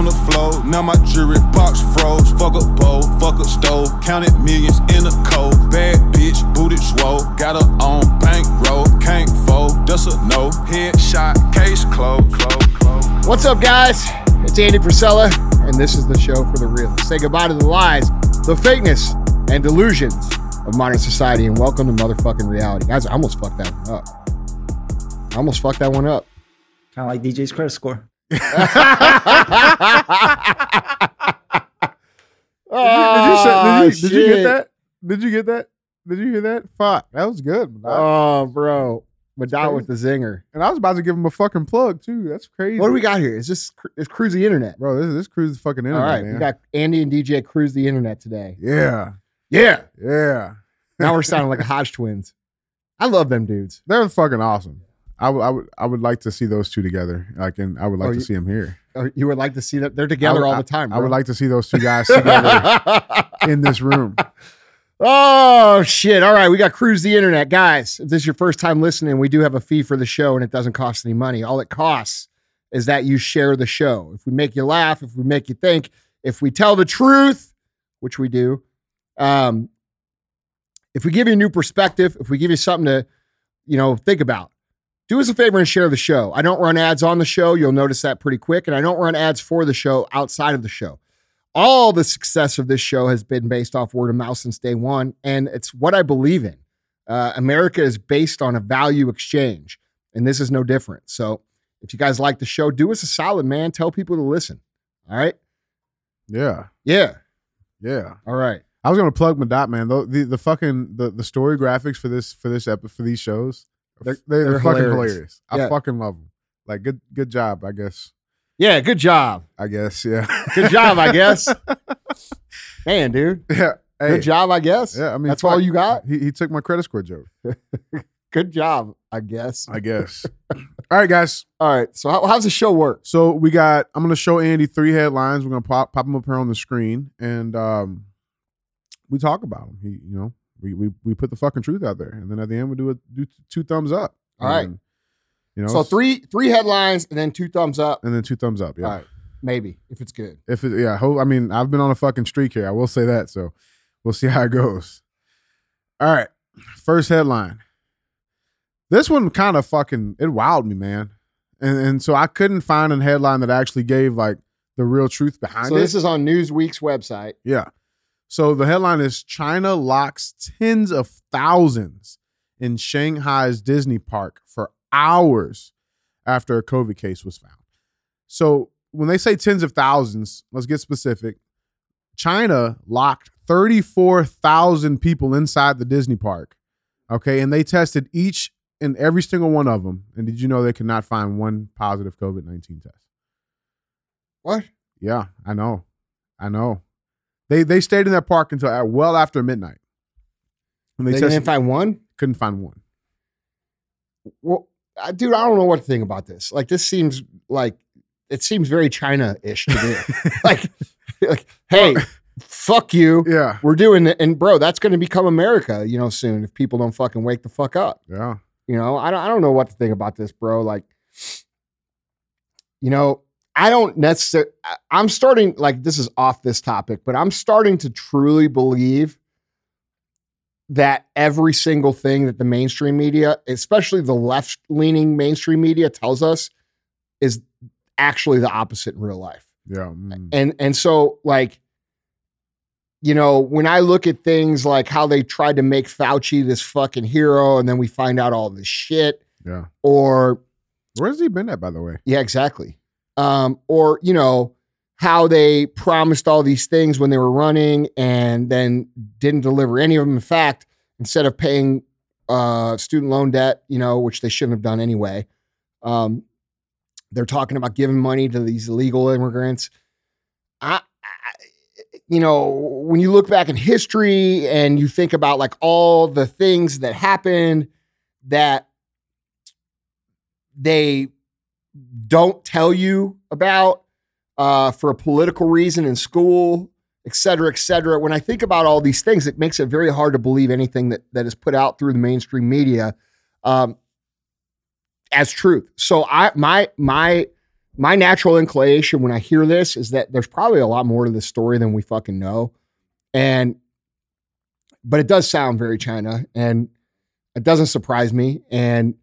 on the floor. Now my jewelry box froze. Fuck a bowl, fuck a stove. Counted millions in a cold. Bad bitch, booted swole. Got her on bankroll. Can't fold, that's a no. Headshot, case closed. Close, close. What's up, guys? It's Andy Frisella, and this is the show for the real. Say goodbye to the lies, the fakeness, and delusions of modern society, and welcome to motherfucking reality. Guys, I almost fucked that one up. I almost fucked that one up. Kind of like DJ's credit score. Oh, did, you say, did, you, oh, did you get that? Did you get that? Did you hear that? Fuck, that was good. man. Oh, bro. Madot with the zinger. and I was about to give him a fucking plug too. That's crazy. What do we got here? Is this it's cruise the internet? bro? This this cruise the fucking internet, All right, man. we got Andy and DJ cruise the internet today. yeah, Yeah. yeah. Now we're sounding like a Hodge twins. I love them dudes. They're fucking awesome. I would, I would, I would like to see those two together. Like, and I would like Oh, to you- see them here. You would like to see that they're together would- all the time. I would like to see those two guys together in this room. Oh shit! All right, we got cruise the internet, guys. If this is your first time listening, we do have a fee for the show, and it doesn't cost any money. All it costs is that you share the show. If we make you laugh, if we make you think, if we tell the truth, which we do, um, if we give you a new perspective, if we give you something to, you know, think about, do us a favor and share the show. I don't run ads on the show. You'll notice that pretty quick, and I don't run ads for the show outside of the show all the success of this show has been based off word of mouth since day one, and it's what I believe in. Uh, America is based on a value exchange, and this is no different. So, if you guys like the show, do us a solid, man. Tell people to listen. All right. Yeah, Yeah. yeah. All right. I was gonna plug my dot man. though the the fucking the, the story graphics for this for this epi- for these shows, they're, they're, they're fucking hilarious. hilarious. I Yeah. fucking love them. Like good good job, I guess. Yeah. Good job. I guess yeah. Good job, I guess. Man, dude. yeah. Hey, Good job, I guess. Yeah, I mean that's fuck. all you got. He he took my credit score joke. Good job, I guess. I guess. all right, guys. All right. So, how, how's the show work? So we got. I'm gonna show Andy three headlines. We're gonna pop pop them up here on the screen, and um, we talk about them. He, you know, we we we put the fucking truth out there, and then at the end we do a do two thumbs up. All right. And, You know, So three three headlines and then two thumbs up. and then two thumbs up. Yeah. All right. Maybe if it's good. If it, yeah, I mean, I've been on a fucking streak here. I will say that. So we'll see how it goes. All right. First headline. This one kind of fucking it wowed me, man. And and so I couldn't find a headline that actually gave like the real truth behind So it. this is on Newsweek's website. yeah. So the headline is China locks tens of thousands in Shanghai's Disney park for hours after a COVID case was found. So when they say tens of thousands, let's get specific. China locked 34,000 people inside the Disney park. Okay. And they tested each and every single one of them. And did you know they could not find one positive COVID 19 test? What? Yeah, I know. I know. They they stayed in that park until uh, well after midnight. And They, they, didn't find one? couldn't find one. Well, uh, dude, I don't know what to think about this. Like, this seems like it seems very China-ish to me. like, like, hey, fuck you. Yeah. We're doing it, and bro, that's going to become America, you know, soon if people don't fucking wake the fuck up. Yeah. You know, I don't, I don't know what to think about this, bro. Like, you know, I don't necessarily, I'm starting, like, this is off this topic, but I'm starting to truly believe that every single thing that the mainstream media, especially the left leaning mainstream media, tells us is actually the opposite in real life Yeah. mm, and and so like you know when i look at things like how they tried to make fauci this fucking hero and then we find out all this shit yeah. or Where's he been at, by the way? yeah exactly um or you know how they promised all these things when they were running and then didn't deliver any of them in fact instead of paying uh student loan debt you know which they shouldn't have done anyway um they're talking about giving money to these illegal immigrants. I, I you know when you look back in history and you think about like all the things that happened that they don't tell you about uh, for a political reason in school, et cetera, et cetera. When I think about all these things, it makes it very hard to believe anything that that is put out through the mainstream media um, as truth. So I my my my natural inclination when I hear this is that there's probably a lot more to the story than we fucking know. And, but it does sound very China and it doesn't surprise me. And,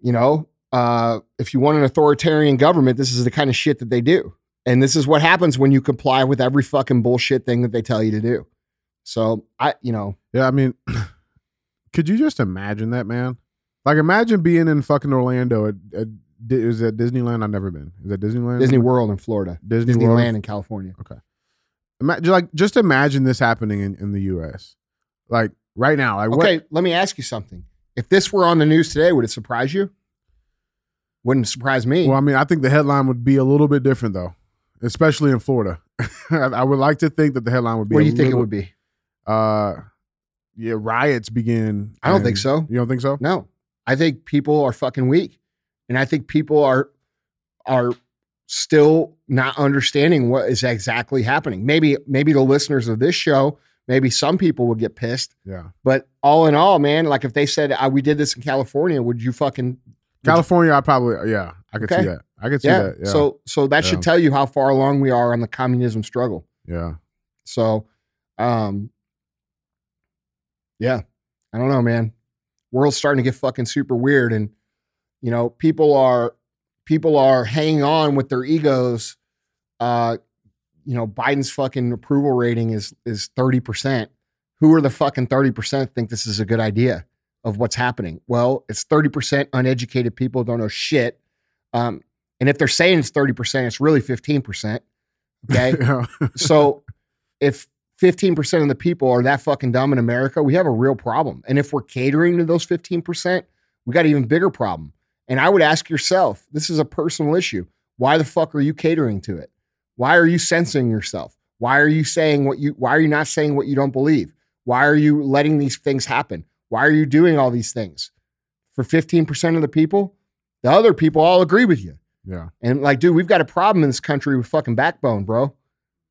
you know, uh, if you want an authoritarian government, this is the kind of shit that they do. And this is what happens when you comply with every fucking bullshit thing that they tell you to do. So I, you know, Yeah, I mean, could you just imagine that, man? Like, imagine being in fucking Orlando. At, at, is that Disneyland? I've never been. Is that Disneyland? Disney World in Florida, Disney Disneyland World? in California. Okay. Imagine, like, just imagine this happening in, in the U.S. Like right now. Like, Okay, let me ask you something. If this were on the news today, would it surprise you? Wouldn't surprise me. Well, I mean, I think the headline would be a little bit different though, especially in Florida. I, would like to think that the headline would be. what do you think it would be? Uh, yeah, riots begin. I don't think so. You don't think so? No, I think people are fucking weak, and I think people are are still not understanding what is exactly happening. Maybe maybe the listeners of this show, maybe some people would get pissed, Yeah. but all in all, man, like if they said uh, we did this in California, would you fucking California, I probably yeah, I could Okay. see that. I could see yeah. that. Yeah. So so that Yeah. should tell you how far along we are on the communism struggle. yeah. So, um, yeah, I don't know, man. World's starting to get fucking super weird, and you know, people are people are hanging on with their egos. Uh, you know, Biden's fucking approval rating is is thirty percent. Who are the fucking thirty percent think this is a good idea of what's happening? Well, it's thirty percent uneducated people don't know shit. Um, and if they're saying it's thirty percent, it's really fifteen percent. Okay, Yeah. so if 15% of the people are that fucking dumb in America, we have a real problem. And if we're catering to those 15%, we got an even bigger problem. And I would ask yourself, this is a personal issue. Why the fuck are you catering to it? Why are you censoring yourself? Why are you saying what you why are you not saying what you don't believe? Why are you letting these things happen? Why are you doing all these things? For 15% of the people, the other people all agree with you. yeah. And like, dude, we've got a problem in this country with fucking backbone, bro.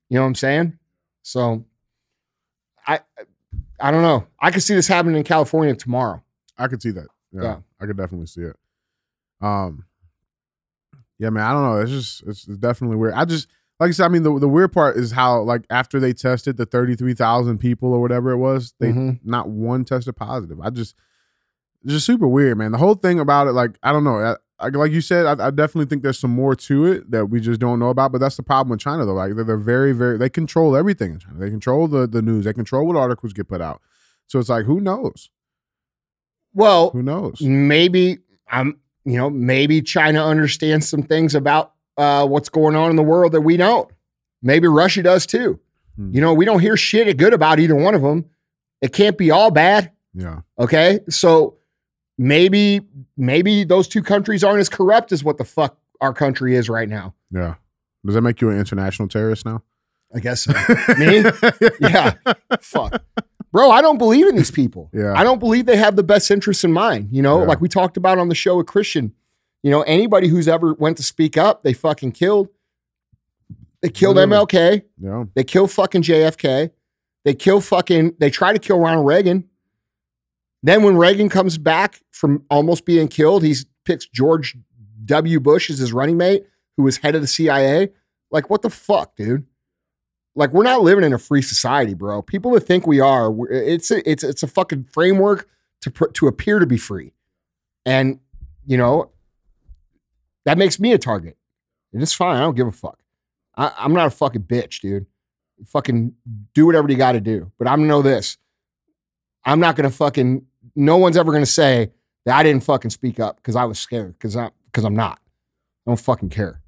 You know what I'm saying? So I I don't know. I could see this happening in California tomorrow. I could see that. Yeah, Yeah. I could definitely see it. Um, yeah, man. I don't know. It's just it's, it's definitely weird. I just like I said. I mean, the the weird part is how like after they tested the thirty three thousand people or whatever it was, they Mhm. not one tested positive. I just it's just super weird, man. The whole thing about it, like I don't know. I, I, like you said, I, I definitely think there's some more to it that we just don't know about. But that's the problem with China, though. Like they're, they're very, very they control everything in China. They control the the news. They control what articles get put out. So it's like, who knows? Well, Who knows? maybe I'm you know, maybe China understands some things about uh, what's going on in the world that we don't. Maybe Russia does too. Hmm. You know, we don't hear shit good about either one of them. It can't be all bad. Yeah. Okay. So maybe, maybe those two countries aren't as corrupt as what the fuck our country is right now. Yeah. Does that make you an international terrorist now? I guess so. Me? Yeah. fuck. Bro, I don't believe in these people. Yeah. I don't believe they have the best interests in mind. You know, Yeah. like we talked about on the show with Christian. You know, anybody who's ever went to speak up, they fucking killed. They killed. MLK. Yeah. They killed fucking JFK. They kill fucking, they try to kill Ronald Reagan. Then when Reagan comes back from almost being killed, he picks George W. Bush as his running mate, who was head of the CIA. Like, what the fuck, dude? Like, we're not living in a free society, bro. People that think we are, it's a, it's it's a fucking framework to pr- to appear to be free, and you know that makes me a target. And it's fine. I don't give a fuck. I, I'm not a fucking bitch, dude. Fucking do whatever you got to do. But I'm gonna know this. I'm not gonna fucking. No one's ever gonna say that I didn't fucking speak up because I was scared. Because I because I'm not. I don't fucking care.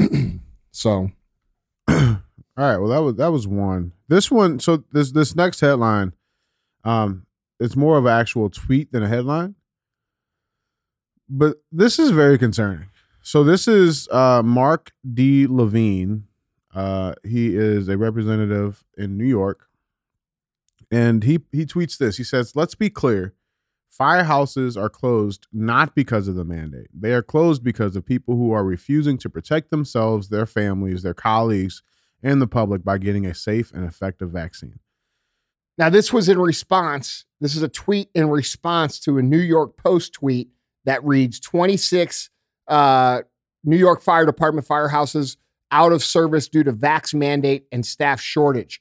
so All right. Well, that was that was one. This one. So this this next headline, um, it's more of an actual tweet than a headline. But this is very concerning. So this is uh, Mark D. Levine. Uh, he is a representative in New York, and he he tweets this. He says, "Let's be clear." Firehouses are closed not because of the mandate. They are closed because of people who are refusing to protect themselves, their families, their colleagues, and the public by getting a safe and effective vaccine. now this was in response. This is a tweet in response to a New York Post tweet that reads 26 uh, New York Fire Department firehouses out of service due to vax mandate and staff shortage.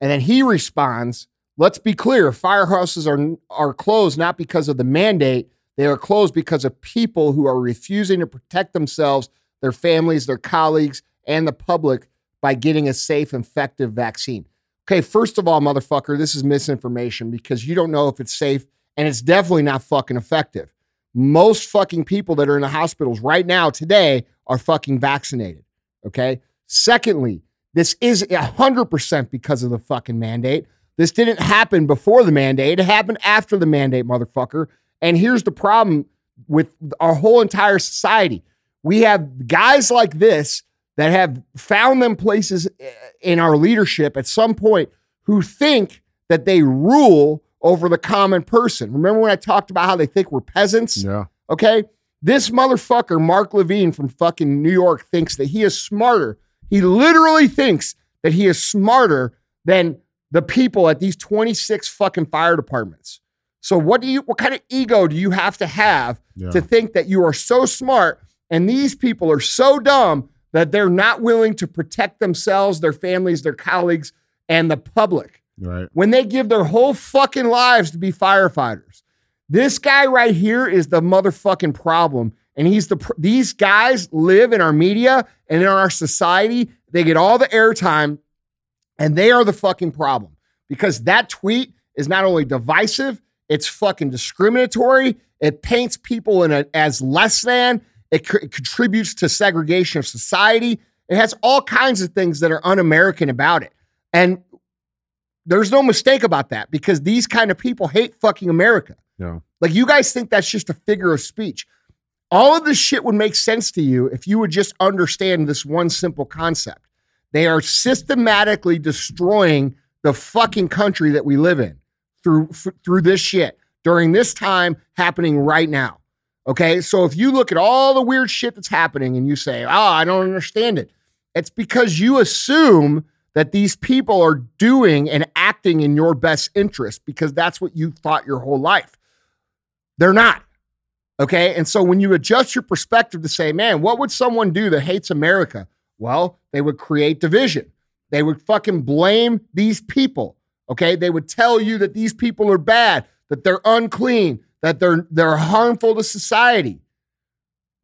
And then he responds, let's be clear, firehouses are, are closed not because of the mandate, they are closed because of people who are refusing to protect themselves, their families, their colleagues, and the public by getting a safe, effective vaccine. Okay, first of all, motherfucker, this is misinformation because you don't know if it's safe and it's definitely not fucking effective. Most fucking people that are in the hospitals right now today are fucking vaccinated. Okay. Secondly, this is 100% because of the fucking mandate. This didn't happen before the mandate, it happened after the mandate, motherfucker. And here's the problem with our whole entire society we have guys like this that have found them places eh, in our leadership at some point who think that they rule over the common person. Remember when I talked about how they think we're peasants? Yeah. Okay. This motherfucker, Mark Levine from fucking New York, thinks that he is smarter. He literally thinks that he is smarter than the people at these 26 fucking fire departments. So what do you what kind of ego do you have to have Yeah. to think that you are so smart and these people are so dumb that they're not willing to protect themselves, their families, their colleagues, and the public Right. when they give their whole fucking lives to be firefighters. This guy right here is the motherfucking problem. And he's the pr- these guys live in our media and in our society. They get all the airtime and they are the fucking problem because that tweet is not only divisive, it's fucking discriminatory. It paints people in a, as less than. It, co- it contributes to segregation of society. It has all kinds of things that are un-American about it. And there's no mistake about that because these kind of people hate fucking America. Yeah. Like you guys think that's just a figure of speech. All of this shit would make sense to you if you would just understand this one simple concept. They are systematically destroying the fucking country that we live in through f- through this shit during this time happening right now. Okay? So if you look at all the weird shit that's happening and you say, "Oh, I don't understand it." It's because you assume that these people are doing and acting in your best interest because that's what you thought your whole life. They're not. Okay. And so when you adjust your perspective to say, man, what would someone do that hates America? Well, they would create division. They would fucking blame these people. Okay. They would tell you that these people are bad, that they're unclean, that they're they're harmful to society.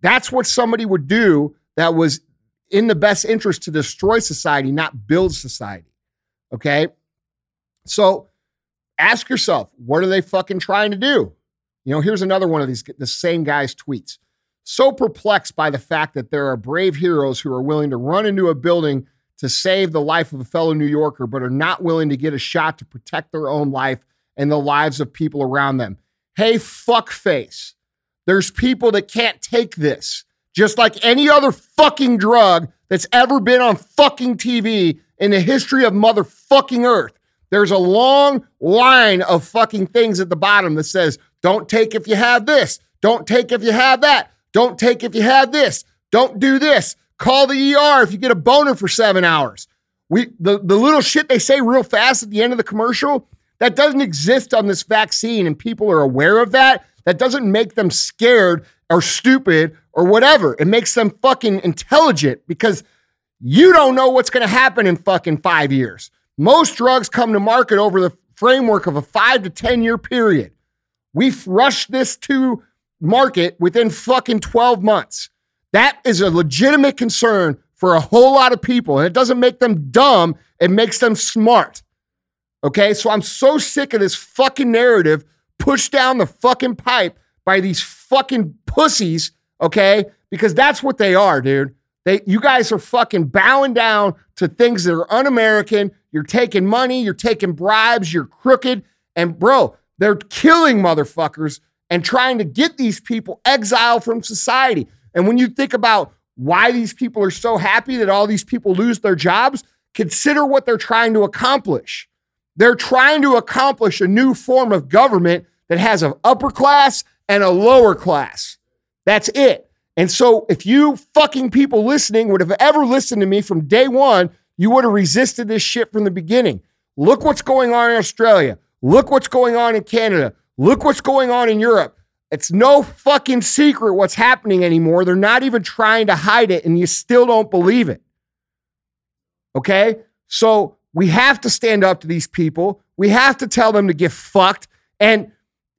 That's what somebody would do that was in the best interest to destroy society, not build society. Okay. So ask yourself, what are they fucking trying to do? You know, here's another one of these, the same guy's tweets. So perplexed by the fact that there are brave heroes who are willing to run into a building to save the life of a fellow New Yorker, but are not willing to get a shot to protect their own life and the lives of people around them. Hey, fuckface. There's people that can't take this, just like any other fucking drug that's ever been on fucking TV in the history of motherfucking Earth. There's a long line of fucking things at the bottom that says, don't take if you have this, don't take if you have that, don't take if you have this, don't do this, call the ER if you get a boner for seven hours. We the, the little shit they say real fast at the end of the commercial, that doesn't exist on this vaccine, and people are aware of that. That doesn't make them scared or stupid or whatever. It makes them fucking intelligent because you don't know what's going to happen in fucking five years. Most drugs come to market over the framework of a five to 10 year period. We've rushed this to market within fucking 12 months. That is a legitimate concern for a whole lot of people. And it doesn't make them dumb, it makes them smart. Okay. So I'm so sick of this fucking narrative pushed down the fucking pipe by these fucking pussies. Okay. Because that's what they are, dude. They, you guys are fucking bowing down to things that are un American. You're taking money, you're taking bribes, you're crooked. And bro, they're killing motherfuckers and trying to get these people exiled from society. And when you think about why these people are so happy that all these people lose their jobs, consider what they're trying to accomplish. They're trying to accomplish a new form of government that has an upper class and a lower class. That's it. And so, if you fucking people listening would have ever listened to me from day one, you would have resisted this shit from the beginning. Look what's going on in Australia. Look what's going on in Canada. Look what's going on in Europe. It's no fucking secret what's happening anymore. They're not even trying to hide it, and you still don't believe it. Okay? So we have to stand up to these people. We have to tell them to get fucked. And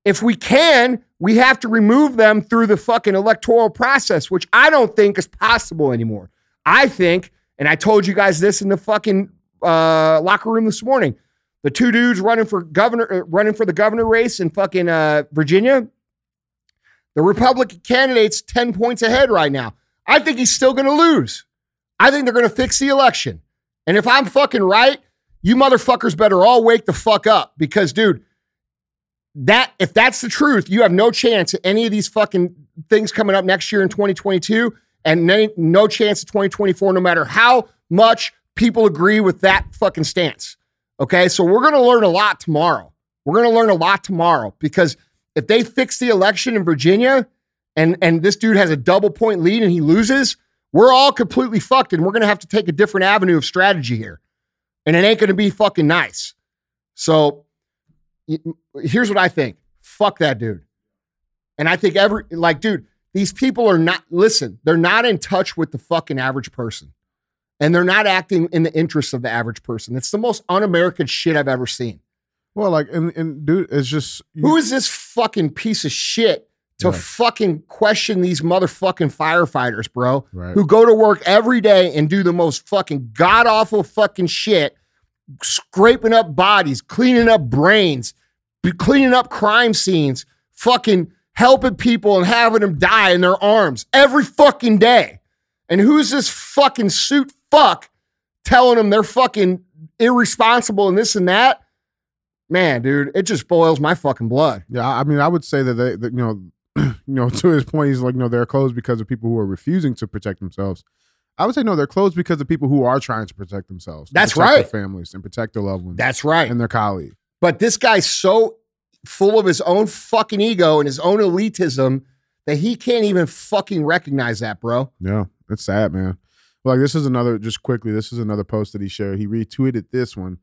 if we can, we have to remove them through the fucking electoral process, which I don't think is possible anymore. I think, and I told you guys this in the fucking uh, locker room this morning. The two dudes running for governor, uh, running for the governor race in fucking uh, Virginia. The Republican candidate's 10 points ahead right now. I think he's still going to lose. I think they're going to fix the election. And if I'm fucking right, you motherfuckers better all wake the fuck up because, dude, that if that's the truth, you have no chance at any of these fucking things coming up next year in 2022 and any, no chance of 2024, no matter how much people agree with that fucking stance. Okay. So we're to learn a lot tomorrow. We're to learn a lot tomorrow because if they fix the election in Virginia and, and this dude has a double point lead and he loses, we're all completely fucked and we're going to have to take a different avenue of strategy here. And it ain't going to be fucking nice. So here's what I think fuck that dude. And I think every, like, dude, these people are not, listen, they're not in touch with the fucking average person. And they're not acting in the interests of the average person. It's the most un American shit I've ever seen. Well, like, and, and dude, it's just. You, Who is this fucking piece of shit to right. fucking question these motherfucking firefighters, bro? Right. Who go to work every day and do the most fucking god awful fucking shit, scraping up bodies, cleaning up brains, cleaning up crime scenes, fucking helping people and having them die in their arms every fucking day. And who's this fucking suit fuck telling them they're fucking irresponsible and this and that? Man, dude, it just boils my fucking blood. Yeah, I mean, I would say that they, that, you know, you know, to his point, he's like, no, they're closed because of people who are refusing to protect themselves. I would say no, they're closed because of people who are trying to protect themselves. That's protect right. Their families and protect their loved ones. That's right. And their colleagues. But this guy's so full of his own fucking ego and his own elitism that he can't even fucking recognize that, bro. Yeah, it's sad, man. Like this is another just quickly. This is another post that he shared. He retweeted this one.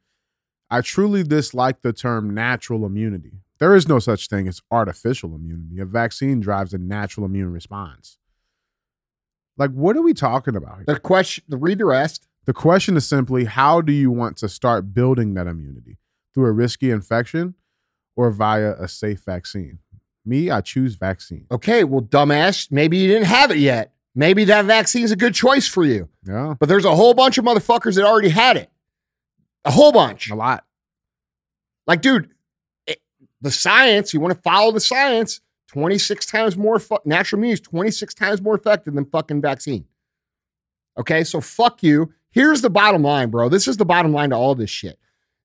I truly dislike the term natural immunity. There is no such thing as artificial immunity. A vaccine drives a natural immune response. Like, what are we talking about? Here? The question, the read the. The question is simply how do you want to start building that immunity? Through a risky infection or via a safe vaccine? Me, I choose vaccine. Okay, well, dumbass, maybe you didn't have it yet. Maybe that vaccine is a good choice for you. Yeah. But there's a whole bunch of motherfuckers that already had it. A whole bunch. A lot. Like, dude, the science, you want to follow the science, 26 times more, fu- natural immunity is 26 times more effective than fucking vaccine. Okay, so fuck you. Here's the bottom line, bro. This is the bottom line to all this shit.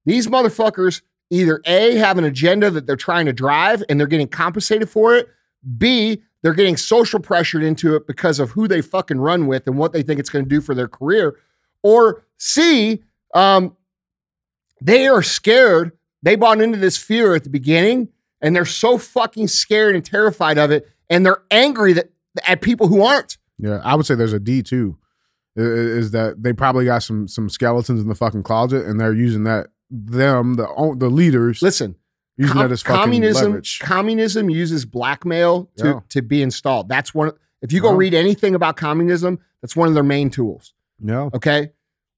These motherfuckers either A, have an agenda that they're trying to drive and they're getting compensated for it, B, they're getting social pressured into it because of who they fucking run with and what they think it's going to do for their career, or C, um, they are scared. They bought into this fear at the beginning and they're so fucking scared and terrified of it and they're angry that at people who aren't. Yeah, I would say there's a D too. Is that they probably got some some skeletons in the fucking closet and they're using that them, the the leaders. Listen, using com- that as communism. Leverage. Communism uses blackmail to yeah. to be installed. That's one. If you go yeah. read anything about communism, that's one of their main tools. Yeah. Okay.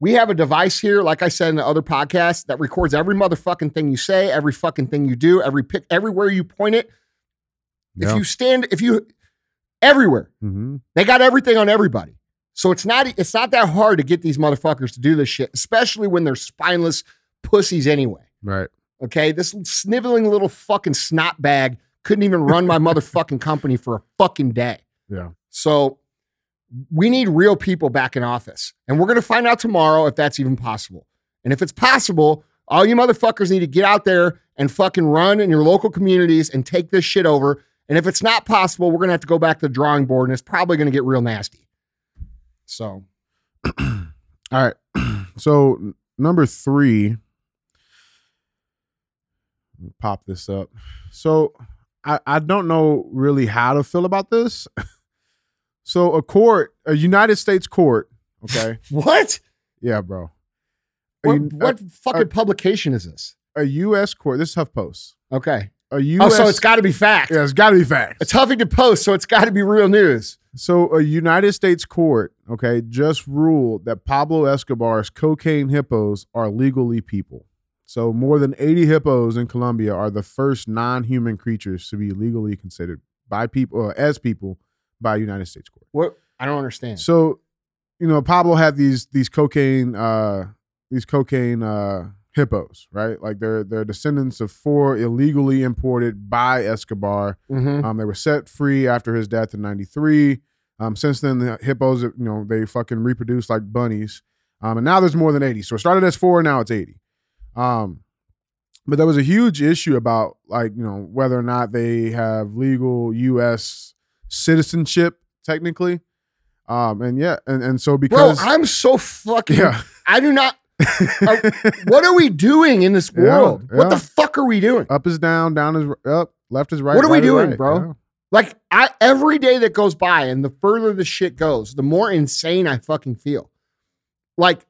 We have a device here, like I said in the other podcast, that records every motherfucking thing you say, every fucking thing you do, every pick, everywhere you point it. Yeah. If you stand, if you everywhere, mm-hmm. they got everything on everybody. So it's not it's not that hard to get these motherfuckers to do this shit, especially when they're spineless pussies anyway. Right. Okay. This sniveling little fucking snot bag couldn't even run my motherfucking company for a fucking day. Yeah. So we need real people back in office. And we're going to find out tomorrow if that's even possible. And if it's possible, all you motherfuckers need to get out there and fucking run in your local communities and take this shit over. And if it's not possible, we're going to have to go back to the drawing board and it's probably going to get real nasty. So, all right. So, number three pop this up. So I, I don't know really how to feel about this. so a court, a United States court, okay. what? Yeah, bro. What, what fucking a, publication is this? A U.S. court. This is HuffPost. Okay. a U.S. Oh, so it's got to be fact. yeah, it's got to be fact. It's Huffington Post, so it's got to be real news. So, a United States court, okay, just ruled that Pablo Escobar's cocaine hippos are legally people. So, more than 80 hippos in Colombia are the first non human creatures to be legally considered by people, uh, as people, by a United States court. What? I don't understand. So, you know, Pablo had these these cocaine uh these cocaine uh hippos, right? Like they're they're descendants of four illegally imported by Escobar. Mhm. Um, they were set free after his death in '93. Um, since then, the hippos, you know, they fucking reproduce like bunnies. Um, and now there's more than 80. So it started as four, now it's 80. Um, but there was a huge issue about like you know whether or not they have legal U.S. citizenship technically. Um, and yeah, and and so Bro, because I'm so fucking. yeah, I do not. What are we doing in this Yeah, world? What the fuck are we doing? up is down, down is up, left is right. What are we right is doing, right. bro? Yeah. Like I every day that goes by and the further the shit goes, the more insane I fucking feel. Like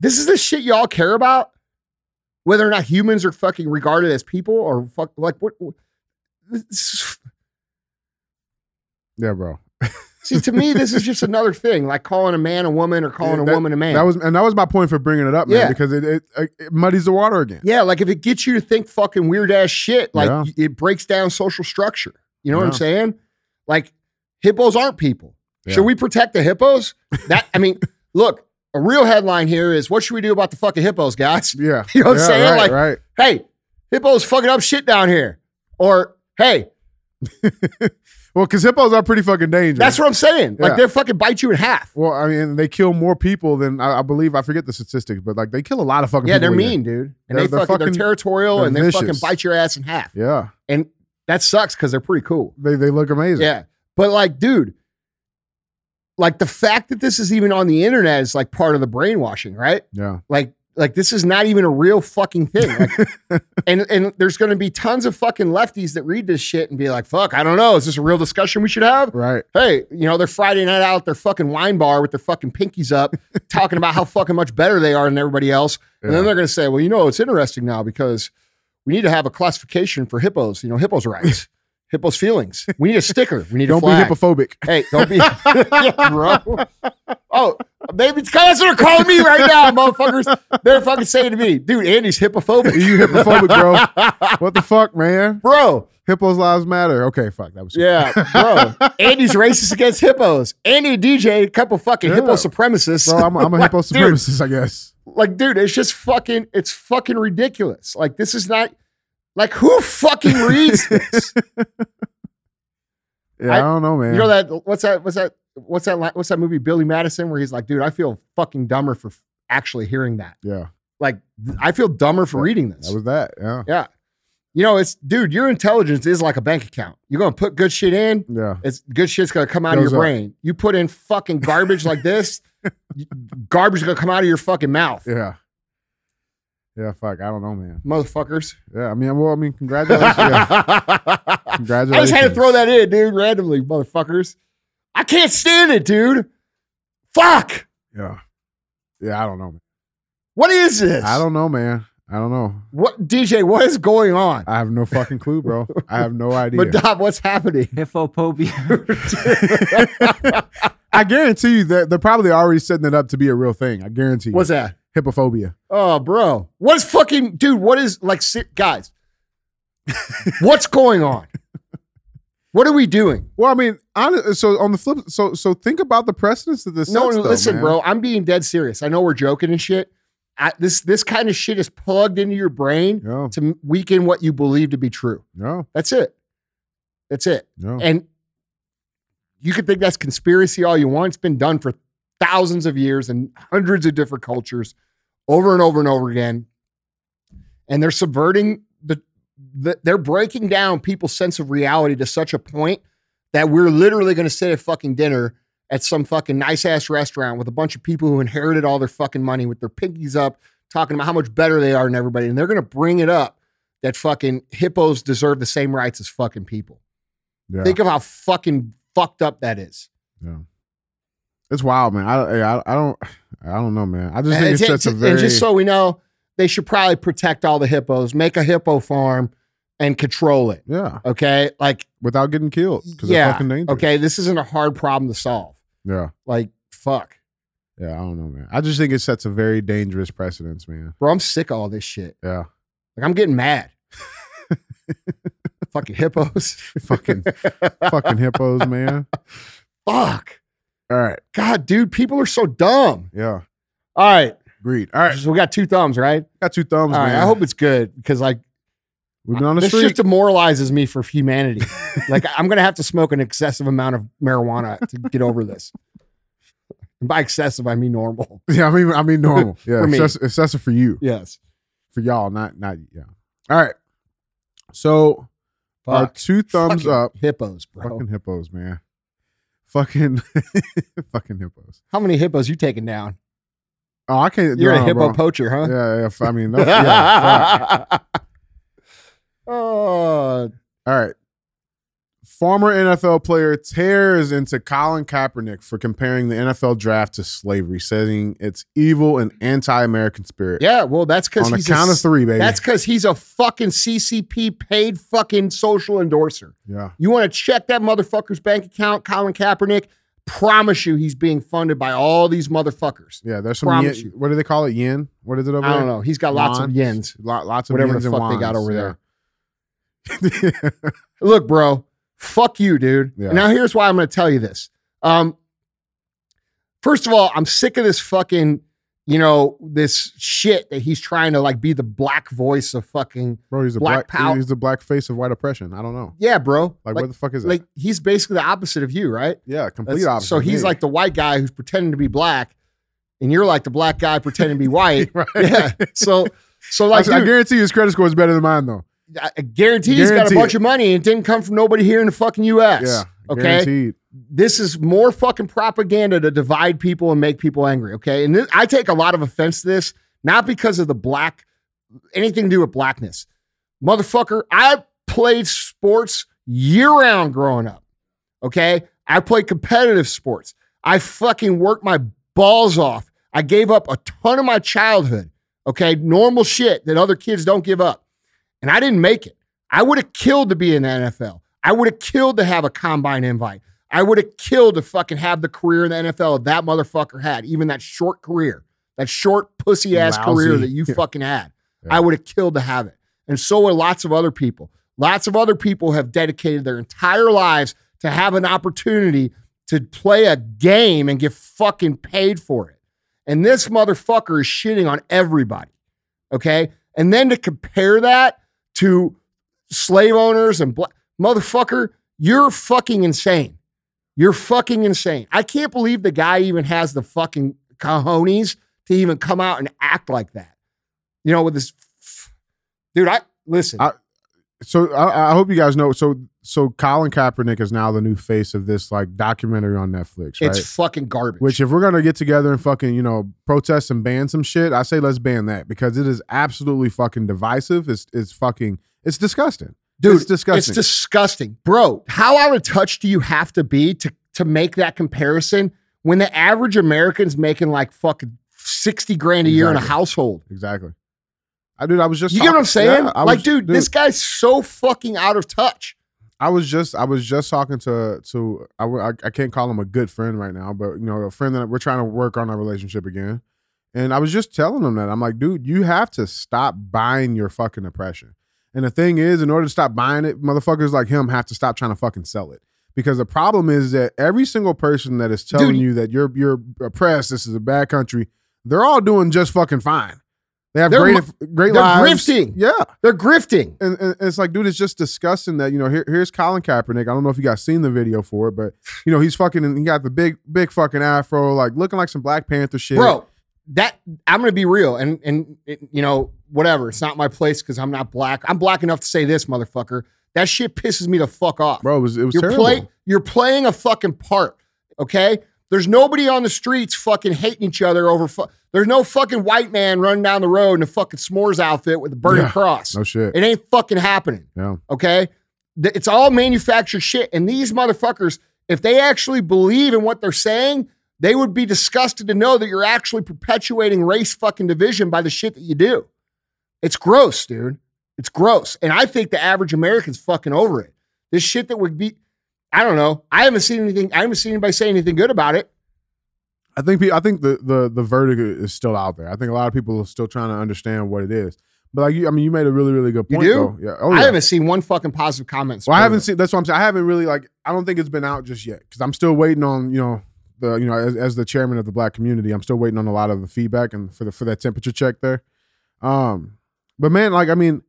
this is the shit y'all care about? Whether or not humans are fucking regarded as people or fuck like what, what this- Yeah, bro. see to me this is just another thing like calling a man a woman or calling Yeah, a woman a man. That was and that was my point for bringing it up, man, Yeah. because it, it it muddies the water again. Yeah, like if it gets you to think fucking weird ass shit, like Yeah. it breaks down social structure. You know what I'm saying? Like hippos aren't people. Should we protect the hippos? That I mean, look, a real headline here is what should we do about the fucking hippos, guys? Yeah, You know what I'm saying? Right, Like- right. Hey, hippos fucking up shit down here. Or hey, Well, because hippos are pretty fucking dangerous. that's what I'm saying. Like they'll fucking bite you in half. Well, I mean, they kill more people than I, I believe. I forget the statistics, but like they kill a lot of fucking. Yeah, they're mean, dude. And They're- they they're fucking, they're territorial they're and they fucking bite your ass in half. Yeah, And that sucks because they're pretty cool. they they look amazing. Yeah. But like, dude, like the fact that this is even on the internet is like part of the brainwashing, right? yeah, Like, like this is not even a real fucking thing. Like, and and there's going to be tons of fucking lefties that read this shit and be like, "Fuck, I don't know. Is this a real discussion we should have?" right. Hey, you know, they're Friday night out at their fucking wine bar with their fucking pinkies up, talking about how fucking much better they are than everybody else. And then they're going to say, "Well, you know, it's interesting now because we need to have a classification for hippos. You know, hippos' rights, hippos' feelings. We need a sticker. We need. Don't a be flag. hippophobic. Hey, don't be, yeah, bro. Oh, maybe it's that's what they're calling me right now, motherfuckers. They're fucking saying to me, dude, Andy's hippophobic. You hippophobic, bro. what the fuck, man? bro? Hippos lives matter. Okay, fuck. That was Yeah, bro. Andy's racist against hippos. Andy DJ, a couple fucking Yeah. hippo supremacists. Bro, I'm, I'm a Like, hippo dude, supremacist, I guess. like, dude, it's just fucking, it's fucking ridiculous. Like, this is not, like, who fucking reads this? Yeah, I- I, don't know, man. You know that what's that what's that what's that what's that movie Billy Madison where he's like, dude, I feel fucking dumber for actually hearing that. yeah, Like, I feel dumber for reading this. that was that. Yeah, yeah. You know, it's dude, your intelligence is like a bank account. You're gonna put good shit in, yeah. it's good shit's gonna come out of your up. brain. You put in fucking garbage like this, garbage is gonna come out of your fucking mouth. Yeah. Yeah, fuck. I don't know, man. Motherfuckers. Yeah, I mean, well, I mean, congratulations. yeah. I just had to throw that in, dude, randomly, motherfuckers. I can't stand it, dude. Fuck. Yeah. Yeah, I don't know, man. What is this? I don't know, man. I don't know. What DJ? What is going on? I have no fucking clue, bro. I have no idea. Madop, what's happening? Hippophobia. I guarantee you that they're probably already setting it up to be a real thing. I guarantee you. What's that? Hippophobia. Oh, bro. What is fucking dude? What is like, guys? what's going on? What are we doing? Well, I mean, honest, so on the flip, so so think about the precedence that this. No, sets, no, though, listen, man. bro. I'm being dead serious. I know we're joking and shit. I, this this kind of shit is plugged into your brain Yeah, to weaken what you believe to be true. yeah, That's it. That's it. yeah. And you can think that's conspiracy all you want. It's been done for thousands of years and hundreds of different cultures over and over and over again. And they're subverting the, the they're breaking down people's sense of reality to such a point that we're literally going to sit at fucking dinner at some fucking nice ass restaurant with a bunch of people who inherited all their fucking money with their pinkies up, talking about how much better they are than everybody. And they're going to bring it up that fucking hippos deserve the same rights as fucking people. yeah. Think of how fucking fucked up that is. yeah. It's wild, man. I, I I don't I don't know, man. I just And, think it's it's- such a very and just so we know, they should probably protect all the hippos, make a hippo farm, and control it. Yeah, Okay, like without getting killed because yeah, fucking dangerous. okay, this isn't a hard problem to solve. Yeah, Like fuck, yeah. I don't know, man. I just think it sets a very dangerous precedence, man. bro, I'm sick of all this shit. Yeah, Like I'm getting mad. Fucking hippos. fucking fucking hippos, man. Fuck. All right, God, dude, people are so dumb. yeah. All right. Agreed. All right, So we got two thumbs, right? got two thumbs, All right. man. I hope it's good because like we've been on the this street. just demoralizes me for humanity. like I'm gonna have to smoke an excessive amount of marijuana to get over this. And by excessive, I mean normal. yeah, I mean, I mean normal. Yeah, excessive, excessive for you, Yes. for y'all, not not yeah. All right. So uh, our two thumbs Fucking up. Hippos, bro. Fucking hippos, man. Fucking fucking hippos. How many hippos you taking down? Oh, I can't. You're no, a hippo bro. poacher, huh? Yeah, yeah. I mean, no, yeah. oh, All right. Former NFL player tears into Colin Kaepernick for comparing the NFL draft to slavery, saying it's evil and anti-American spirit. yeah. Well, that's because On a he's count a, of three, baby. That's because he's a fucking CCP paid fucking social endorser. yeah. You want to check that motherfucker's bank account, Colin Kaepernick? Promise you, he's being funded by all these motherfuckers. Yeah, there's some Promise yen, you. what do they call it? Yen? What is it over I there? don't know. He's got lots of yens. Lot, lots of Whatever the fuck they got over yeah. there. Look, bro, fuck you, dude. Yeah. Now here's why I'm going to tell you this. Um, first of all, I'm sick of this fucking, you know, this shit that he's trying to like be the black voice of fucking. Bro, he's a Black black, pow- he's the black face of white oppression. I don't know. Yeah, bro. Like, Like, what the fuck is that? like he's basically the opposite of you, right? yeah, complete That's- opposite. So he's like the white guy who's pretending to be black, and you're like the black guy pretending to be white. right. yeah. So, so like, I, I dude, guarantee his credit score is better than mine though. I I guarantee he's got a bunch it. of money and it didn't come from nobody here in the fucking U.S. Yeah. Okay. Guaranteed. This is more fucking propaganda to divide people and make people angry. Okay. And this, I take a lot of offense to this, not because of the black, anything to do with blackness. Motherfucker, I played sports year round growing up. Okay. I played competitive sports. I fucking worked my balls off. I gave up a ton of my childhood. Okay. Normal shit that other kids don't give up. And I didn't make it. I would have killed to be in the NFL. I would have killed to have a combine invite. I would have killed to fucking have the career in the NFL that motherfucker had, even that short career, that short pussy ass career that you fucking had. Yeah. I would have killed to have it. And so would lots of other people. Lots of other people have dedicated their entire lives to have an opportunity to play a game and get fucking paid for it. And this motherfucker is shitting on everybody. Okay. And then to compare that to slave owners and black motherfucker, you're fucking insane. You're fucking insane. I can't believe the guy even has the fucking cojones to even come out and act like that. You know, with this dude, I listen. I- So I, I hope you guys know. So so Colin Kaepernick is now the new face of this like documentary on Netflix, right? it's fucking garbage. Which if we're gonna get together and fucking you know protest and ban some shit, I say let's ban that because it is absolutely fucking divisive. It's it's fucking it's disgusting. dude, it's disgusting. It's disgusting, bro. How out of touch do you have to be to to make that comparison when the average American's making like fucking sixty grand a year in a household? exactly. I dude, I was just You get what I'm saying? yeah, like, was- dude, this guy's so fucking out of touch. I was just I was just talking to to I, I- I can't call him a good friend right now, but you know a friend that we're trying to work on our relationship again, and I was just telling him that I'm like, dude, you have to stop buying your fucking depression. And the thing is, in order to stop buying it, motherfuckers like him have to stop trying to fucking sell it. Because the problem is that every single person that is telling Dude. you that you're you're oppressed, this is a bad country, they're all doing just fucking fine. They have They're great great they're lives. grifting. Yeah They're grifting. and, and it's like, dude, it's just disgusting that you know. Here, here's Colin Kaepernick. I don't know if you guys seen the video for it, but you know he's fucking. He got the big, big fucking afro, like looking like some Black Panther shit, Bro, that I'm gonna be real and and it- you know, whatever. It's not my place because I'm not black. I'm black enough to say this, motherfucker. That shit pisses me the fuck off. Bro, it was it was You're terrible. playing you're playing a fucking part. Okay? There's nobody on the streets fucking hating each other over fu- there's no fucking white man running down the road in a fucking s'mores outfit with a burning Yeah. cross. no shit. It ain't fucking happening. Yeah, Okay? It's all manufactured shit. And these motherfuckers, if they actually believe in what they're saying, they would be disgusted to know that you're actually perpetuating race fucking division by the shit that you do. It's gross, dude. It's gross. And I think the average American's fucking over it. This shit that would be, I don't know. I haven't seen anything, I haven't seen anybody say anything good about it. I think I think the the the verdict is still out there. I think a lot of people are still trying to understand what it is. But like you, I mean, you made a really really good You point. do? Though. Yeah. Oh yeah. I haven't seen one fucking positive comment. well, I haven't seen. That's what I'm saying. I haven't really like. I don't think it's been out just yet because I'm still waiting on you know the you know as, as the chairman of the black community, I'm still waiting on a lot of the feedback and for the for that temperature check there. Um, but man, like I mean,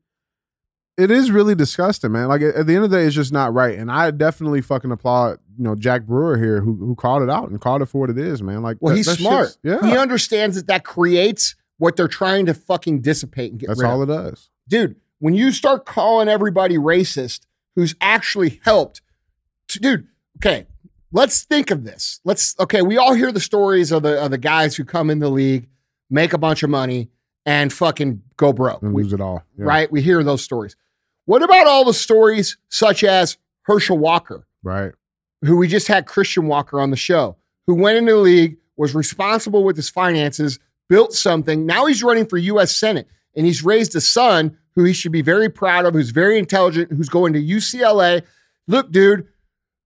it is really disgusting, man. Like at, the end of the day, it's just not right. And I definitely fucking applaud you know Jack Brewer here who who called it out and called it for what it is, man. Like Well, that- he's that smart. Yeah, He understands that that creates what they're trying to fucking dissipate and get rid. that's all of. it does. dude, when you start calling everybody racist who's actually helped, to, dude, okay, let's think of this. Let's, okay, we all hear the stories of the, of the guys who come in the league, make a bunch of money, and fucking go broke. And We- lose it all. Yeah. Right? We hear those stories. What about all the stories such as Herschel Walker, Right. who we just had Christian Walker on the show, who went into the league, was responsible with his finances, built something. Now he's running for U.S. Senate, and he's raised a son who he should be very proud of, who's very intelligent, who's going to UCLA. Look, dude,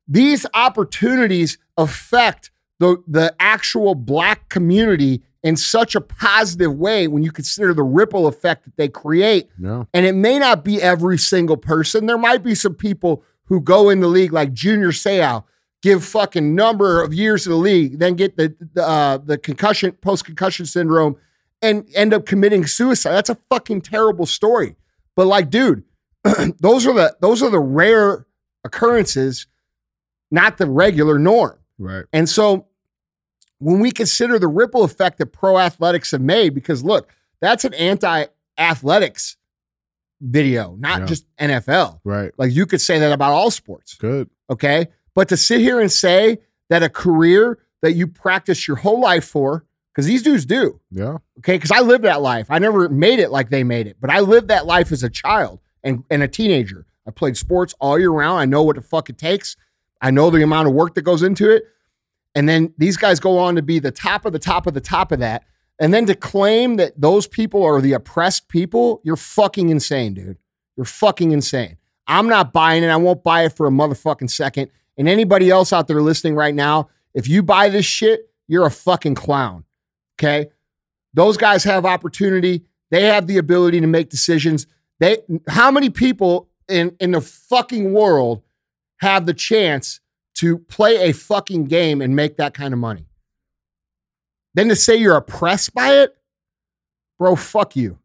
these opportunities affect the, the actual black community in such a positive way when you consider the ripple effect that they create Yeah. and it may not be every single person. There might be some people who go in the league like Junior Seau, give fucking number of years in the league, then get the the, uh, the concussion, post concussion syndrome, and end up committing suicide. That's a fucking terrible story. But like, dude, those are the those are the rare occurrences, not the regular norm. Right. And so when we consider the ripple effect that pro athletics have made, because look, that's an anti athletics video, not Yeah. just NFL. Right. Like you could say that about all sports. Good. Okay. But to sit here and say that a career that you practice your whole life for, because these dudes do, Yeah. okay? Because I lived that life. I never made it like they made it, but I lived that life as a child and, and a teenager. I played sports all year round. I know what the fuck it takes. I know the amount of work that goes into it. And then these guys go on to be the top of the top of the top of that. And then to claim that those people are the oppressed people, you're fucking insane, dude. You're fucking insane. I'm not buying it. I won't buy it for a motherfucking second. And anybody else out there listening right now, if you buy this shit, you're a fucking clown. Okay. Those guys have opportunity. They have the ability to make decisions. They how many people in, in the fucking world have the chance to play a fucking game and make that kind of money? Then to say you're oppressed by it, bro, fuck you.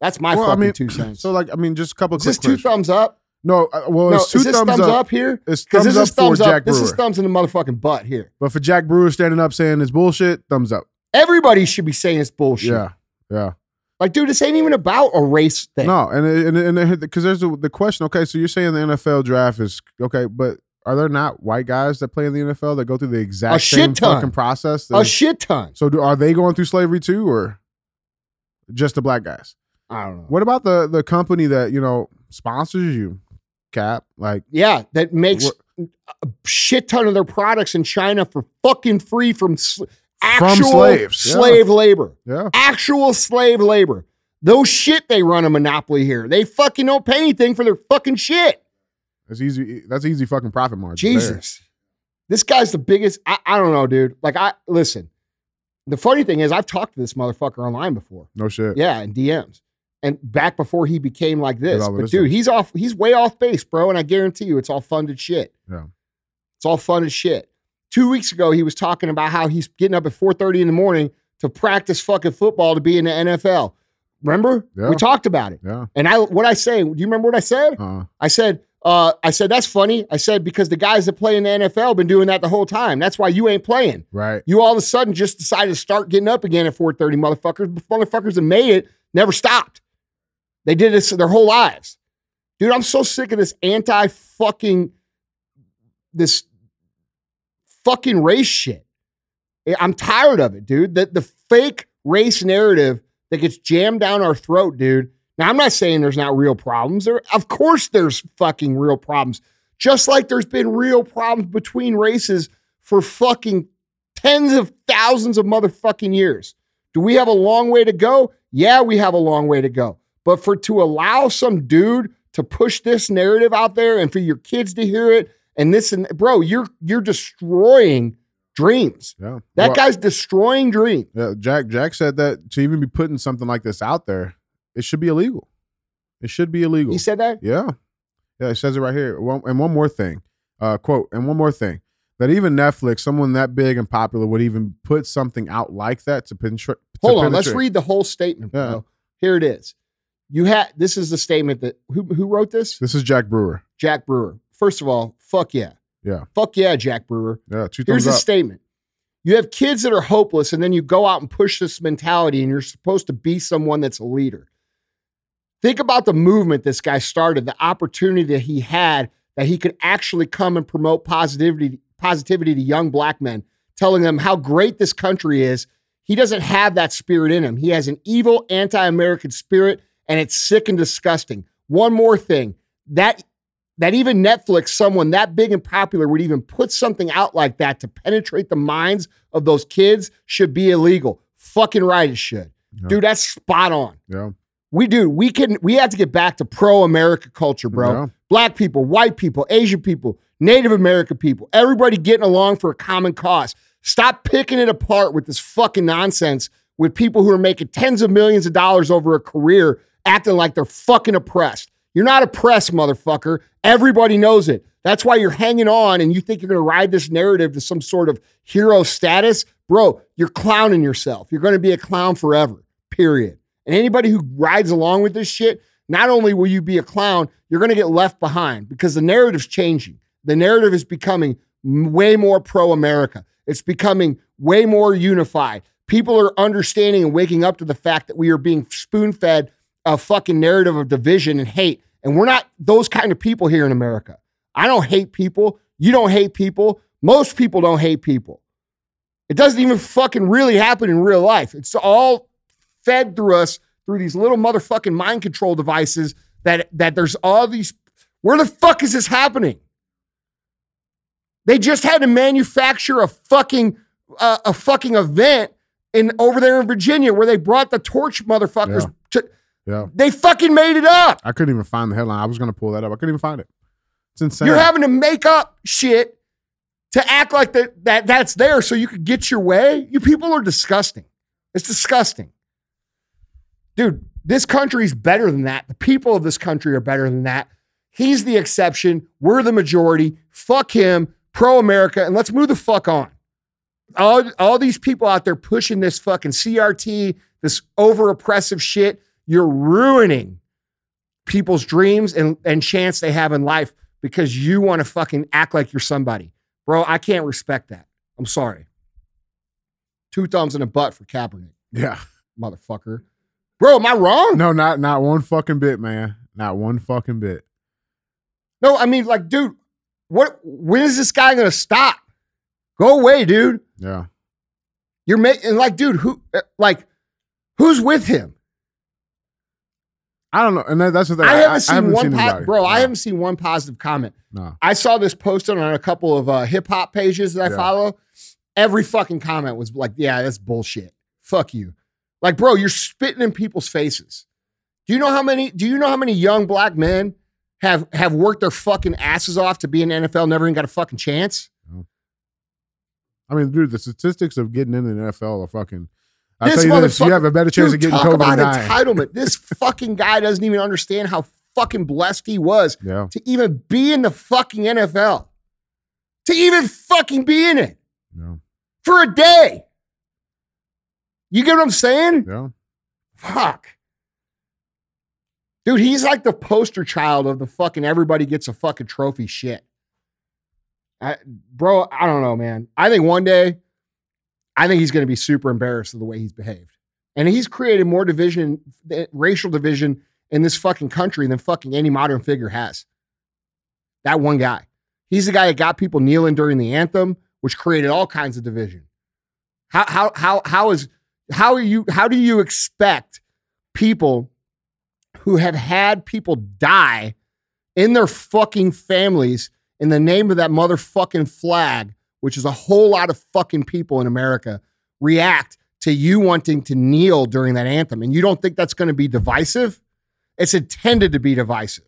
That's my well, fucking I mean, two cents. So like, I mean, just a couple. is quick this two questions. thumbs up? No, uh, well, No, it's two is this thumbs, thumbs, up. up, here? It's thumbs this up is thumbs for up. Jack This is thumbs in the motherfucking butt here. but for Jack Brewer standing up saying it's bullshit, thumbs up. Everybody should be saying it's bullshit. Yeah, yeah. Like, dude, this ain't even about a race thing. No, and and and because there's the, the question. Okay, so you're saying the NFL draft is okay, but are there not white guys that play in the NFL that go through the exact A same fucking process? a shit ton. so do, are they going through slavery too, or just the black guys? I don't know. What about the the company that you know sponsors you, Cap? Like, Yeah, that makes a shit ton of their products in China for fucking free from sl- actual slaves, yeah. slave labor. yeah, Actual slave labor. Those shit they run a monopoly here. They fucking don't pay anything for their fucking shit. That's easy. That's easy fucking profit margin. there. Jesus. This guy's the biggest. I, I don't know, dude. Like, I listen. The funny thing is, I've talked to this motherfucker online before. no shit. Yeah, in DMs. And back before he became like this. But this dude, stuff. he's off, he's way off base, bro. And I guarantee you it's all funded shit. Yeah. It's all funded shit. Two weeks ago, he was talking about how he's getting up at 4:30 in the morning to practice fucking football to be in the NFL. Remember? Yeah. We talked about it. Yeah. And I what I say, do you remember what I said? Uh, I said, uh, I said, that's funny. I said, because the guys that play in the NFL have been doing that the whole time. That's why you ain't playing. right. You all of a sudden just decided to start getting up again at 4:30, motherfuckers. The motherfuckers that made it never stopped. They did this their whole lives. Dude, I'm so sick of this anti fucking this fucking race shit. I'm tired of it, dude. The the fake race narrative that gets jammed down our throat, dude. Now, I'm not saying there's not real problems. There, of course, there's fucking real problems. Just like there's been real problems between races for fucking tens of thousands of motherfucking years. Do we have a long way to go? Yeah, we have a long way to go. But for to allow some dude to push this narrative out there and for your kids to hear it and this and bro, you're you're destroying dreams. Yeah. That Well, guy's destroying dreams. Yeah, Jack Jack said that to even be putting something like this out there, it should be illegal. It should be illegal. He said that? Yeah. Yeah, it says it right here. One, and one more thing. Uh quote, and one more thing. That even Netflix, someone that big and popular, would even put something out like that to penetrate. Hold on, let's read the whole statement, bro. Yeah. Here it is. You had this is the statement that who who wrote this? This is Jack Brewer. Jack Brewer. First of all, fuck yeah. Yeah. Fuck yeah, Jack Brewer. Yeah, two Here's the up. statement. You have kids that are hopeless, and then you go out and push this mentality, and you're supposed to be someone that's a leader. Think about the movement this guy started, the opportunity that he had that he could actually come and promote positivity, positivity to young black men, telling them how great this country is. He doesn't have that spirit in him. He has an evil anti-American spirit, and it's sick and disgusting. One more thing. That that even Netflix, someone that big and popular, would even put something out like that to penetrate the minds of those kids should be illegal. Fucking right, it should. Yeah. Dude, that's spot on. Yeah. We do. We can. We have to get back to pro-America culture, bro. Yeah. Black people, white people, Asian people, Native American people, everybody getting along for a common cause. Stop picking it apart with this fucking nonsense with people who are making tens of millions of dollars over a career acting like they're fucking oppressed. You're not oppressed, motherfucker. Everybody knows it. That's why you're hanging on and you think you're going to ride this narrative to some sort of hero status. Bro, you're clowning yourself. You're going to be a clown forever, period. And anybody who rides along with this shit, not only will you be a clown, you're going to get left behind because the narrative's changing. The narrative is becoming way more pro America. It's becoming way more unified. People are understanding and waking up to the fact that we are being spoon fed a fucking narrative of division and hate. And we're not those kind of people here in America. I don't hate people. You don't hate people. Most people don't hate people. It doesn't even fucking really happen in real life. It's all fed through us through these little motherfucking mind control devices that that there's all these where the fuck is this happening? They just had to manufacture a fucking uh, a fucking event in over there in Virginia where they brought the torch motherfuckers to Yeah. they fucking made it up. I couldn't even find the headline. I was gonna pull that up. I couldn't even find it. It's insane. You're having to make up shit to act like that, that that's there so you could get your way. You people are disgusting. It's disgusting. Dude, this country's better than that. The people of this country are better than that. He's the exception. We're the majority. Fuck him, pro America, and let's move the fuck on. All, all these people out there pushing this fucking CRT, this over oppressive shit, you're ruining people's dreams and, and chance they have in life because you want to fucking act like you're somebody. Bro, I can't respect that. I'm sorry. Two thumbs in a butt for Kaepernick, yeah. motherfucker. Bro, am I wrong? No, not not one fucking bit, man. Not one fucking bit. No, I mean, like, dude, what? When is this guy gonna stop? Go away, dude. Yeah. You're making like, dude, who, uh, like, who's with him? I don't know. And that, that's the thing. I haven't seen one, po- anybody. bro. I haven't seen one positive comment. No. I saw this posted on a couple of uh, hip hop pages that I Yeah. follow. Every fucking comment was like, "Yeah, that's bullshit. Fuck you." Like, bro, you're spitting in people's faces. Do you know how many? Do you know how many young black men have have worked their fucking asses off to be in the NFL, never even got a fucking chance? I mean, dude, the statistics of getting into the NFL are fucking. I'll This tell you this: you have a better chance Dude, of getting talk COVID about entitlement. This fucking guy doesn't even understand how fucking blessed he was Yeah. to even be in the fucking NFL, to even fucking be in it Yeah. for a day. You get what I'm saying? Yeah. Fuck. Dude, he's like the poster child of the fucking everybody gets a fucking trophy shit. I, bro, I don't know, man. I think one day, I think he's going to be super embarrassed of the way he's behaved. And he's created more division, eh, racial division in this fucking country than fucking any modern figure has. That one guy. He's the guy that got people kneeling during the anthem, which created all kinds of division. How how how how is how are you how do you expect people who have had people die in their fucking families in the name of that motherfucking flag, which is a whole lot of fucking people in America, react to you wanting to kneel during that anthem? And you don't think that's going to be divisive? It's intended to be divisive.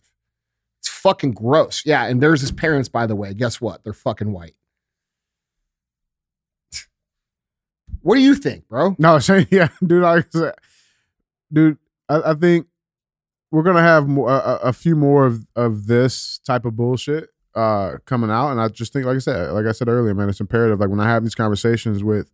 It's fucking gross. Yeah, and there's his parents, by the way. Guess what? They're fucking white. What do you think, bro? No, saying yeah, dude. Like I said, dude, I, I think we're gonna have more, a, a few more of of this type of bullshit uh coming out, and I just think, like I said, like I said earlier, man, it's imperative. Like when I have these conversations with,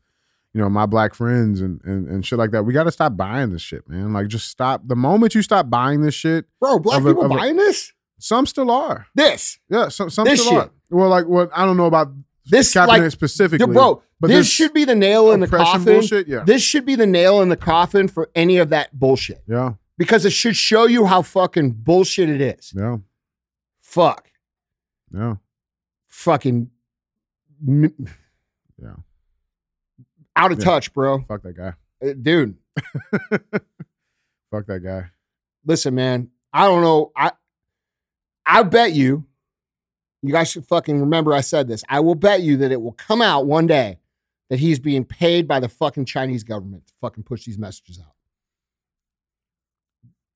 you know, my black friends and and, and shit like that, we got to stop buying this shit, man. Like just stop. The moment you stop buying this shit, Bro, black Of people of buying this? some still are. This. Yeah, some some This still shit. are. Well, like what I don't know about This Kaepernick like specifically, bro, but this should be the nail in the coffin. bullshit. Yeah, This should be the nail in the coffin for any of that bullshit. yeah, Because it should show you how fucking bullshit it is. yeah, Fuck. yeah, Fucking yeah. out of Yeah. touch, bro. Fuck that guy. Uh, Dude, Fuck that guy. listen, man. I don't know. I I bet you, you guys should fucking remember I said this. I will bet you that it will come out one day that he's being paid by the fucking Chinese government to fucking push these messages out.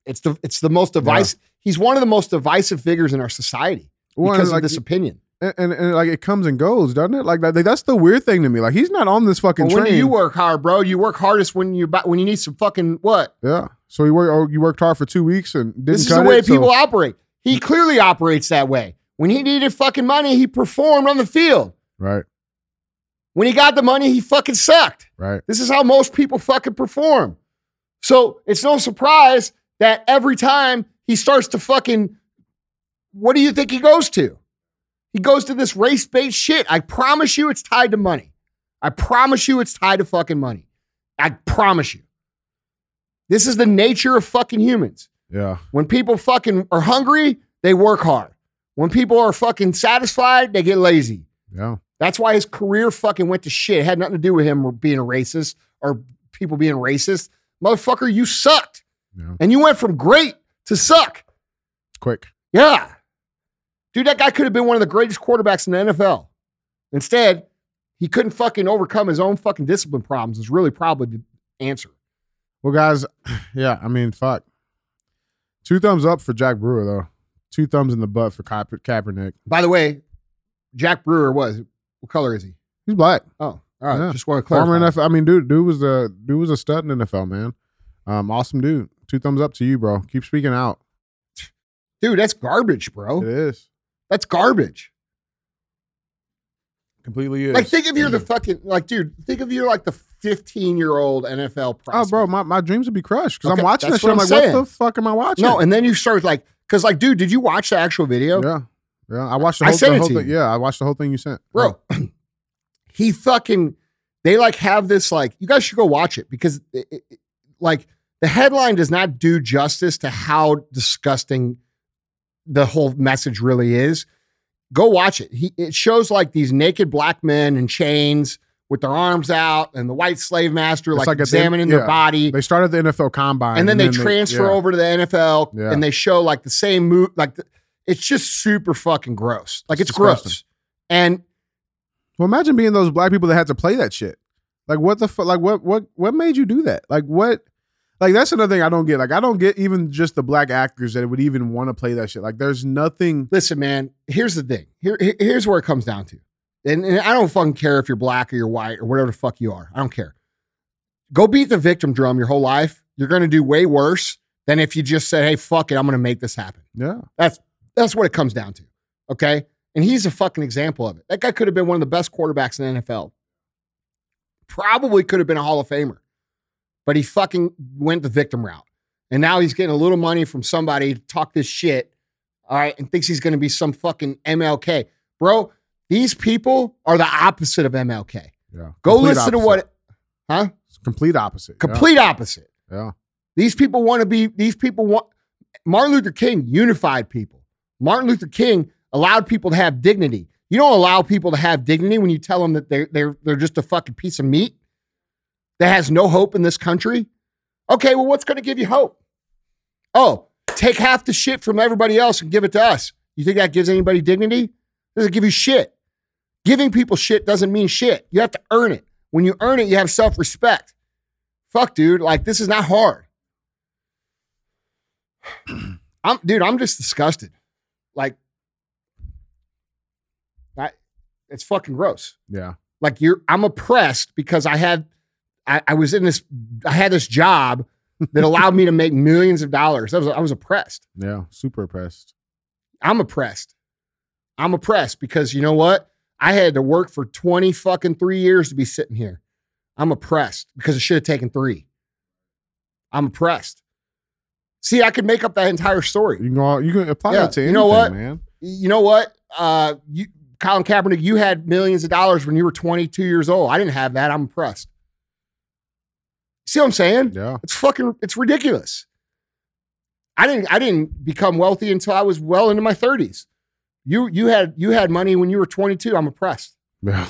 It's the it's the most divisive. He's one of the most divisive figures in our society Well, because like, of this opinion. and, and, and, like it comes and goes, doesn't it? Like that, that's the weird thing to me. Like he's not on this fucking Well, when train. do you work hard, bro? You work hardest when you when you need some fucking what? yeah. So you work. Oh, you worked hard for two weeks and didn't This is the way it, so- people operate. He clearly operates that way. When he needed fucking money, he performed on the field. right, When he got the money, he fucking sucked. right. This is how most people fucking perform. So it's no surprise that every time he starts to fucking, what do you think he goes to? He goes to this race based shit. I promise you it's tied to money. I promise you it's tied to fucking money. I promise you. This is the nature of fucking humans. Yeah, When people fucking are hungry, they work hard. When people are fucking satisfied, they get lazy. yeah, That's why his career fucking went to shit. It had nothing to do with him being a racist or people being racist. Motherfucker, you sucked. yeah. And you went from great to suck. Quick. Yeah. Dude, that guy could have been one of the greatest quarterbacks in the NFL. Instead, he couldn't fucking overcome his own fucking discipline problems, is really probably the answer. Well, guys, yeah. I mean, fuck. Two thumbs up for Jack Brewer though. Two thumbs in the butt for Ka- Kaepernick. By the way, Jack Brewer was what color is he? He's black. Oh, all right. Yeah. Just want to clarify. Former NFL. I mean, dude, dude was a dude was a stud in NFL, man. Um, awesome dude. Two thumbs up to you, bro. Keep speaking out. Dude, that's garbage, bro. It is That's garbage. completely is. Like, think if you're the fucking like, dude. Think if you're like the 15 year old NFL oh, bro, my, my dreams would be crushed because Okay, I'm watching this shit. I'm like, I'm what saying. the fuck am I watching? No, and then you start like, because like, dude, did you watch the actual video, yeah, yeah. I watched the I whole, sent the it to thing. you. Yeah, I watched the whole thing you sent, bro? He fucking. They like have this like. You guys should go watch it because it, it- like the headline does not do justice to how disgusting the whole message really is. Go watch it. He it shows like these naked black men in chains with their arms out and the white slave master like, like the- examining yeah. their body. They started the NFL Combine, and then they transfer yeah. over to the NFL Yeah. and they show like the same move. Like the, it's just super fucking gross. Like It's it's, gross. And Well, imagine being those black people that had to play that shit. Like, what the fuck? Like, what what what made you do that? Like, what? Like, that's another thing I don't get. Like, I don't get even just the black actors that would even want to play that shit. Like, there's nothing. listen, man. Here's the thing. Here, here- here's where it comes down to. And, and I don't fucking care if you're black or you're white or whatever the fuck you are. I don't care. Go beat the victim drum your whole life. You're gonna do way worse than if you just say, "Hey, fuck it, I'm gonna make this happen." Yeah, That's that's what it comes down to. Okay. And he's a fucking example of it. That guy could have been one of the best quarterbacks in the NFL. Probably could have been a Hall of Famer. But he fucking went the victim route. And now he's getting a little money from somebody to talk this shit. All right. And thinks he's going to be some fucking MLK. Bro, these people are the opposite of MLK. yeah. Go Complete listen to what, huh? It's complete opposite. Yeah. Complete opposite. Yeah. These people want to be, these people want, Martin Luther King unified people. Martin Luther King allowed people to have dignity. You don't allow people to have dignity when you tell them that they're, they're, they're just a fucking piece of meat that has no hope in this country. Okay, well, what's going to give you hope? Oh, take half the shit from everybody else and give it to us. You think that gives anybody dignity? Doesn't give you shit. Giving people shit doesn't mean shit. You have to earn it. When you earn it, you have self respect. Fuck, dude. Like, this is not hard. I'm dude, I'm just disgusted. Like I, it's fucking gross. Yeah. Like you're I'm oppressed because I had I, I was in this I had this job that allowed me to make millions of dollars. I was I was oppressed. Yeah. Super oppressed. I'm oppressed. I'm oppressed because you know what? I had to work for 20 fucking three years to be sitting here. I'm oppressed because it should have taken three. I'm oppressed. See, I could make up that entire story. You can go, you can apply Yeah, that to you anything, know what? man. You know what? Uh, you, Colin Kaepernick, you had millions of dollars when you were 22 years old. I didn't have that. I'm impressed. See what I'm saying? Yeah. It's fucking, it's ridiculous. I didn't, I didn't become wealthy until I was well into my 30s. You, you had, you had money when you were 22. I'm impressed. Yeah.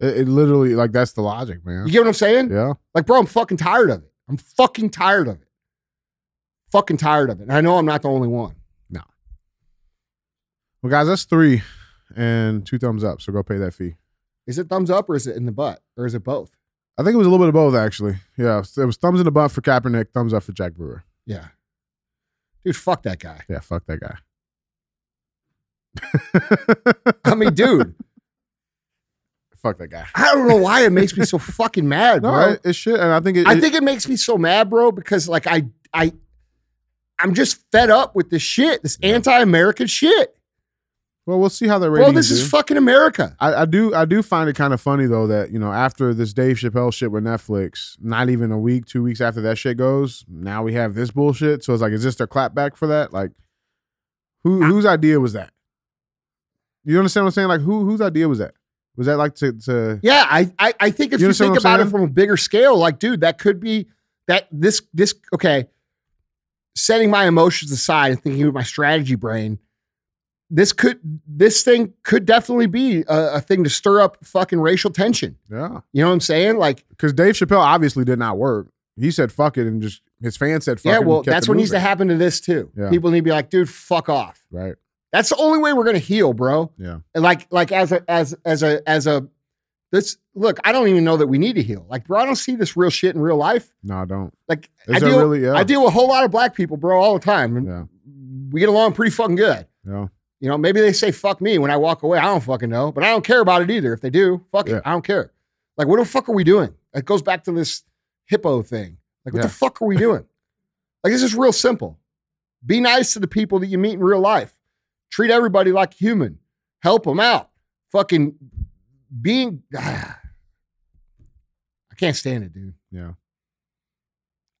It, it literally like that's the logic, man. You get what I'm saying? Yeah. Like, bro, I'm fucking tired of it. I'm fucking tired of it. Fucking tired of it. And I know I'm not the only one. No. Well, guys, that's three and two thumbs up. So go pay that fee. Is it thumbs up or is it in the butt or is it both? I think it was a little bit of both, actually. Yeah. It was thumbs in the butt for Kaepernick, thumbs up for Jack Brewer. Yeah. Dude, fuck that guy. Yeah, fuck that guy. I mean, dude, fuck that guy. I don't know why it makes me so fucking mad, No, bro. it, it should, and I think it. I it- think it makes me so mad, bro, because like I I I'm just fed up with this shit, this Yeah. anti-American shit. Well, we'll see how the ratings Bro, this do. is fucking America. I, I do I do find it kind of funny though that you know after this Dave Chappelle shit with Netflix, not even a week, two weeks after that shit goes, now we have this bullshit. So it's like, is this their clapback for that? Like, who whose idea was that? You understand what I'm saying? Like, who whose idea was that? Was that like to to? Yeah, I I, I think if You you, think about it from a bigger scale, like, dude, that could be that this this okay. Setting my emotions aside and thinking with my strategy brain, this could this thing could definitely be a, a thing to stir up fucking racial tension. Yeah, You know what I'm saying? Like, because Dave Chappelle obviously did not work. He said fuck it and just his fans said fuck yeah, well, that's what needs to happen to this too. Yeah. People need to be like, dude, fuck off. Right. That's the only way we're gonna heal, bro. Yeah. And like, like as a as as a as a this look, I don't even know that we need to heal. Like, bro, I don't see this real shit in real life. No, I don't. Like, Is I deal, really? Yeah. I deal with a whole lot of black people, bro, all the time. Yeah. we get along pretty fucking good. Yeah. You know, maybe they say fuck me when I walk away. I don't fucking know, but I don't care about it either. If they do, fuck Yeah. it. I don't care. Like, what the fuck are we doing? It goes back to this hippo thing. Like, what Yeah. the fuck are we doing? like, this is real simple. Be nice to the people that you meet in real life. Treat everybody like human. Help them out. Fucking being. I can't stand it, dude. Yeah.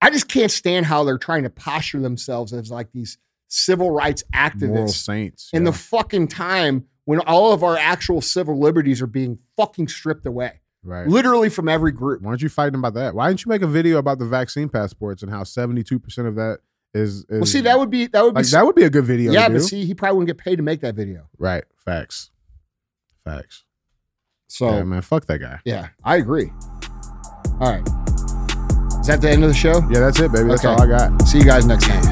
I just can't stand how they're trying to posture themselves as like these civil rights activists saints. in the fucking time when all of our actual civil liberties are being fucking stripped away, right. literally from every group. Why aren't you fighting about that? Why didn't you make a video about the vaccine passports and how seventy two percent of that is? is Well, see, that would be that would like be that would be a good video. yeah, but see, he probably wouldn't get paid to make that video. right. Facts. Facts. So yeah, yeah, man. Fuck that guy. Yeah, I agree. All right, is that the end of the show? Yeah, that's it, baby. That's Okay. all I got. See you guys next time.